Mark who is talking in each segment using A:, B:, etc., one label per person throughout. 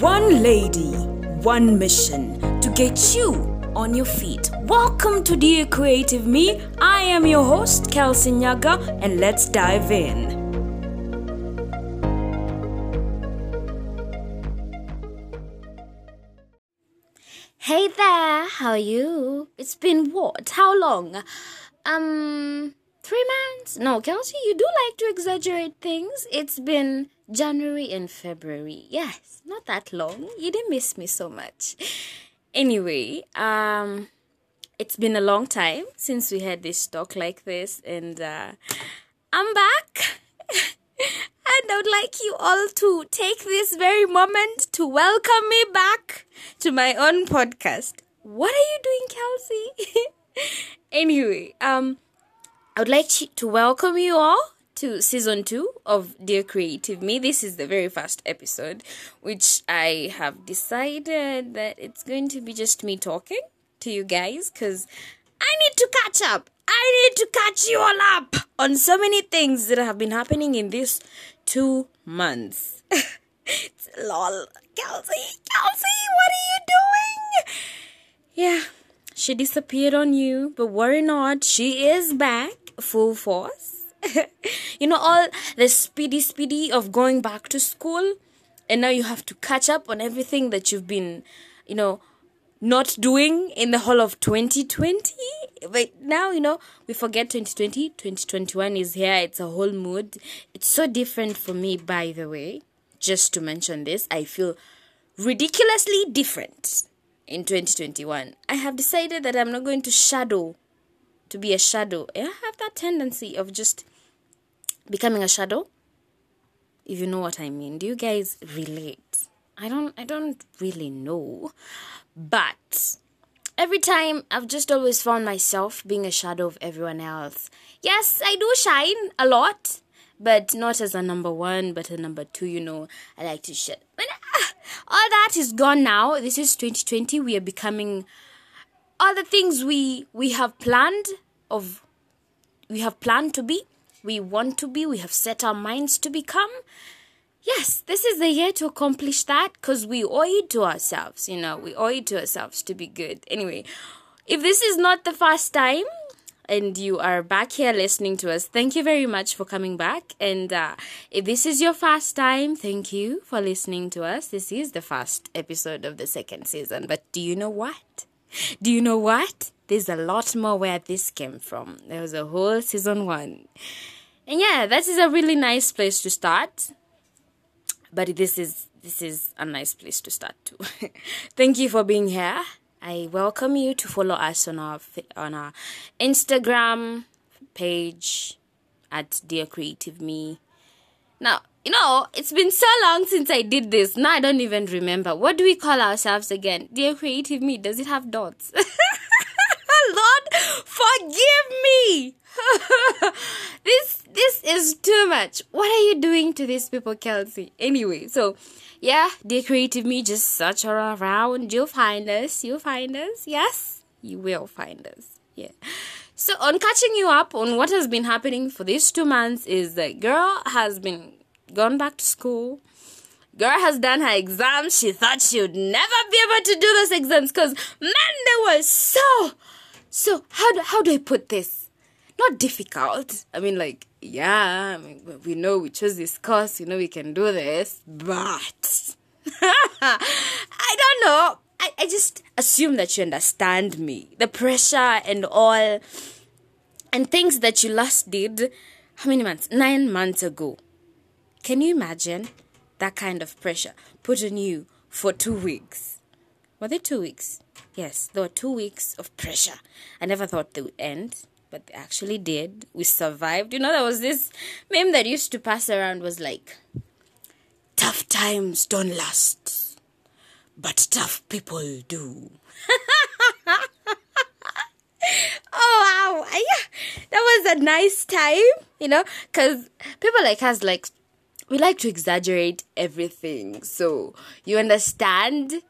A: One lady, one mission to get you on your feet. Welcome to Dear Creative Me. I am your host, Kelsey Nyaga, and let's dive in.
B: Hey there, how are you? It's been what? How long? Um, three months? No, Kelsey, you do like to exaggerate things. It's been January and February. Yes, not that long. You didn't miss me so much. Anyway, um, it's been a long time since we had this talk like this, and uh, I'm back. and I would like you all to take this very moment to welcome me back to my own podcast. What are you doing, Kelsey? anyway, um, I would like to welcome you all to season two of Dear Creative Me. This is the very first episode, which I have decided that it's going to be just me talking to you guys because I need to catch up. I need to catch you all up on so many things that have been happening in these two months. lol. Kelsey, Kelsey, what are you doing? Yeah, she disappeared on you, but worry not, she is back full force you know, all the speedy, speedy of going back to school, and now you have to catch up on everything that you've been, you know, not doing in the whole of 2020. But now, you know, we forget 2020, 2021 is here, it's a whole mood. It's so different for me, by the way. Just to mention this, I feel ridiculously different in 2021. I have decided that I'm not going to shadow to be a shadow. I have that tendency of just becoming a shadow if you know what i mean. Do you guys relate? I don't i don't really know. But every time i've just always found myself being a shadow of everyone else. Yes i do shine a lot but not as a number one but a number two you know. I like to shine but uh, all that is gone now. This is 2020 we are becoming all the things we we have planned of we have planned to be we want to be, we have set our minds to become. Yes, this is the year to accomplish that because we owe it to ourselves, you know, we owe it to ourselves to be good. Anyway, if this is not the first time, and you are back here listening to us, thank you very much for coming back. And uh, if this is your first time, thank you for listening to us. This is the first episode of the second season. But do you know what? Do you know what? There's a lot more where this came from. There was a whole season one. And yeah, that is a really nice place to start. But this is this is a nice place to start too. Thank you for being here. I welcome you to follow us on our on our Instagram page at Dear Creative Me. Now, you know, it's been so long since I did this. Now I don't even remember. What do we call ourselves again? Dear Creative Me. Does it have dots? Lord, forgive me. this this is too much. What are you doing to these people, Kelsey? Anyway, so yeah, dear creative me, just search around. You'll find us. You'll find us. Yes, you will find us. Yeah. So on catching you up on what has been happening for these two months is that girl has been gone back to school. Girl has done her exams. She thought she would never be able to do those exams because man, they were so so how do, how do I put this? Not difficult. I mean, like yeah, I mean, we know we chose this course. You know we can do this, but I don't know. I, I just assume that you understand me. The pressure and all, and things that you last did. How many months? Nine months ago. Can you imagine that kind of pressure put on you for two weeks? Were they two weeks? Yes, there were two weeks of pressure. I never thought they would end, but they actually did. We survived. You know, there was this meme that used to pass around was like, tough times don't last, but tough people do. oh wow yeah that was a nice time you know because people like us like we like to exaggerate everything so you understand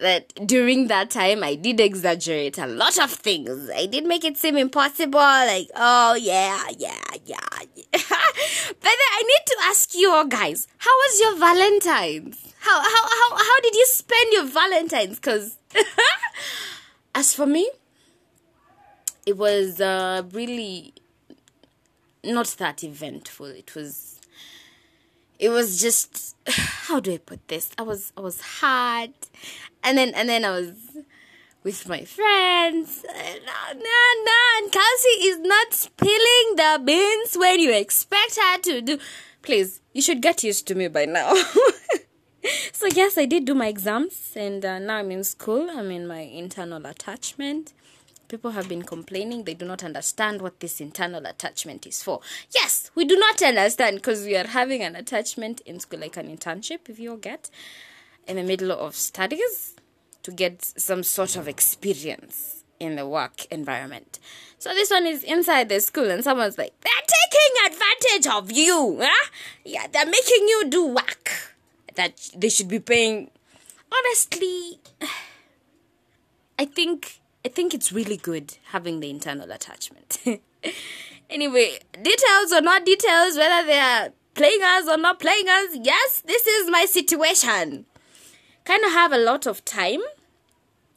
B: that during that time I did exaggerate a lot of things. I did make it seem impossible, like, oh yeah, yeah, yeah. yeah. but then I need to ask you all guys, how was your Valentine's? How how how how did you spend your Valentine's? Cause as for me, it was uh, really not that eventful. It was it was just how do I put this? I was I was hard, and then and then I was with my friends. No, no, no. And Kelsey is not spilling the beans when you expect her to do. Please, you should get used to me by now. so yes, I did do my exams, and uh, now I'm in school. I'm in my internal attachment. People have been complaining they do not understand what this internal attachment is for. Yes, we do not understand because we are having an attachment in school, like an internship, if you get, in the middle of studies to get some sort of experience in the work environment. So this one is inside the school, and someone's like, they're taking advantage of you. Huh? Yeah, they're making you do work that they should be paying. Honestly, I think I think it's really good having the internal attachment. anyway, details or not details, whether they are playing us or not playing us, yes, this is my situation. Kind of have a lot of time,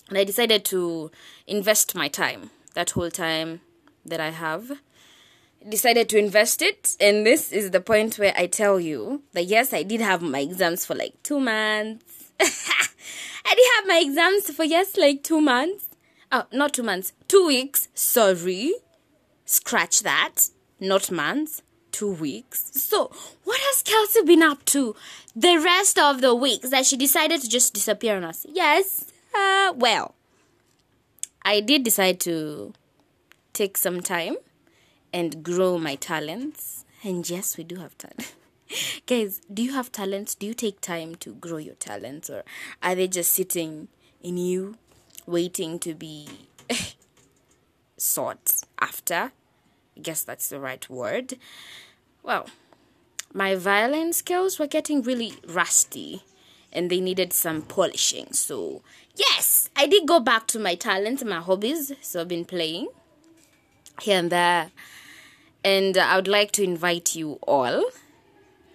B: and I decided to invest my time that whole time that I have. Decided to invest it, and this is the point where I tell you that yes, I did have my exams for like two months. I did have my exams for yes, like two months oh, not two months, two weeks. Sorry. Scratch that. Not months, two weeks. So, what has Kelsey been up to the rest of the weeks that she decided to just disappear on us? Yes. Uh, well, I did decide to take some time and grow my talents. And yes, we do have talent. Guys, do you have talents? Do you take time to grow your talents or are they just sitting in you waiting to be sought after. I guess that's the right word. Well, my violin skills were getting really rusty and they needed some polishing. So, yes, I did go back to my talents, my hobbies. So, I've been playing here and there. And I would like to invite you all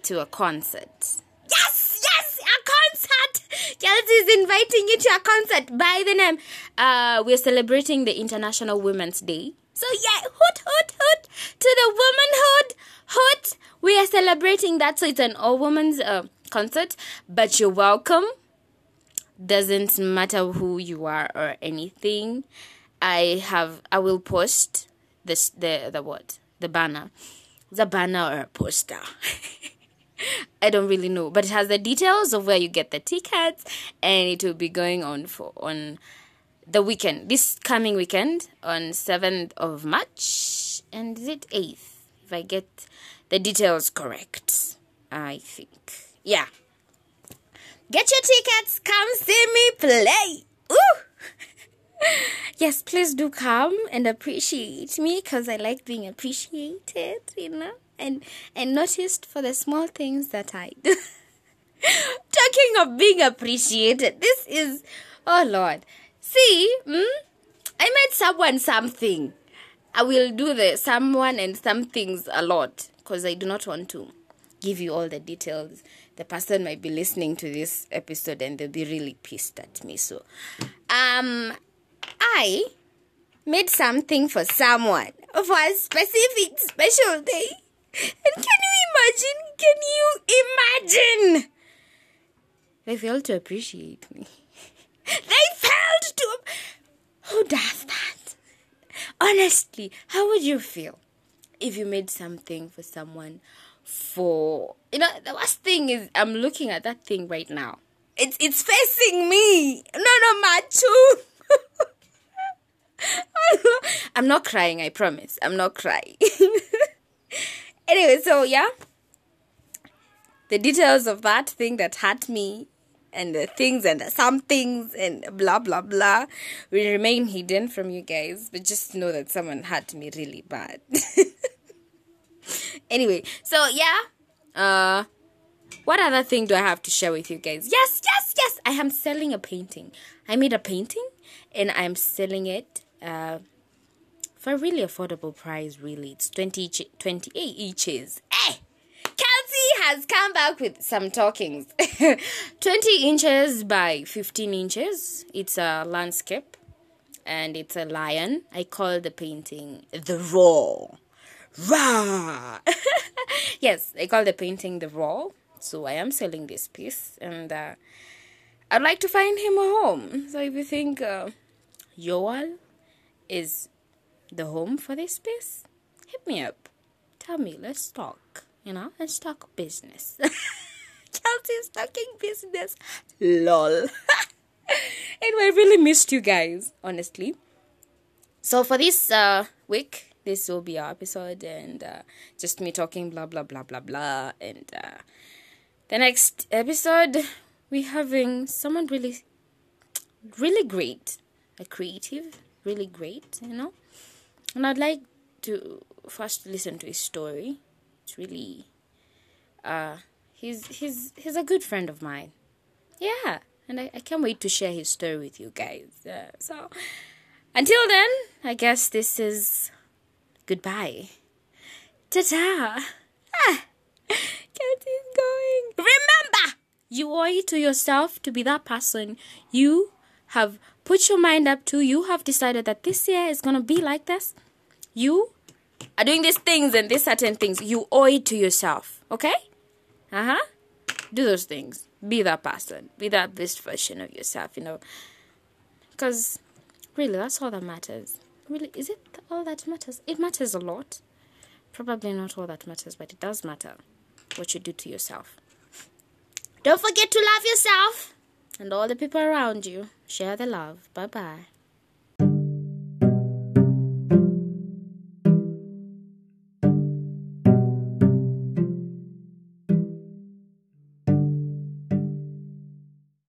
B: to a concert. Yes, yes, a concert Kelsey inviting you to a concert by the name. Uh, we're celebrating the International Women's Day. So yeah, hoot hoot hoot to the womanhood hoot. We are celebrating that, so it's an all women's uh, concert. But you're welcome. Doesn't matter who you are or anything. I have. I will post this the the what the banner, the banner or poster. I don't really know, but it has the details of where you get the tickets, and it will be going on for on the weekend, this coming weekend on seventh of March, and is it eighth? If I get the details correct, I think. Yeah. Get your tickets. Come see me play. Ooh. yes, please do come and appreciate me because I like being appreciated, you know and and noticed for the small things that I do. Talking of being appreciated, this is oh Lord. See, hmm? I made someone something. I will do the someone and some things a lot because I do not want to give you all the details. The person might be listening to this episode and they'll be really pissed at me. So, um, I made something for someone for a specific special day. And can you imagine? Can you imagine? They failed to appreciate me. they failed to. Who does that? Honestly, how would you feel if you made something for someone for. You know, the worst thing is I'm looking at that thing right now. It's, it's facing me. No, no, Machu. I'm not crying, I promise. I'm not crying. anyway, so yeah, the details of that thing that hurt me and the things and the some things and blah blah blah will remain hidden from you guys, but just know that someone hurt me really bad. anyway, so yeah, uh, what other thing do I have to share with you guys? Yes, yes, yes, I am selling a painting. I made a painting and I'm selling it. Uh, for a really affordable price, really. It's 20 each, 28 eaches. Eh! Kelsey has come back with some talkings. 20 inches by 15 inches. It's a landscape and it's a lion. I call the painting The Raw. Raw! yes, I call the painting The Raw. So I am selling this piece and uh, I'd like to find him a home. So if you think uh, is the home for this piece, hit me up. Tell me, let's talk. You know, let's talk business. Kelsey's talking business. Lol. anyway, I really missed you guys, honestly. So for this uh, week, this will be our episode, and uh, just me talking blah blah blah blah blah. And uh, the next episode, we're having someone really, really great, a creative, really great, you know. And I'd like to first listen to his story. It's really, uh, he's he's he's a good friend of mine. Yeah, and I, I can't wait to share his story with you guys. Uh, so until then, I guess this is goodbye. Ta ta. Ah, going. Remember, you owe it to yourself to be that person you have put your mind up to. You have decided that this year is gonna be like this. You are doing these things and these certain things. You owe it to yourself. Okay? Uh huh. Do those things. Be that person. Be that best version of yourself. You know. Because really, that's all that matters. Really, is it all that matters? It matters a lot. Probably not all that matters, but it does matter what you do to yourself. Don't forget to love yourself and all the people around you. Share the love. Bye bye.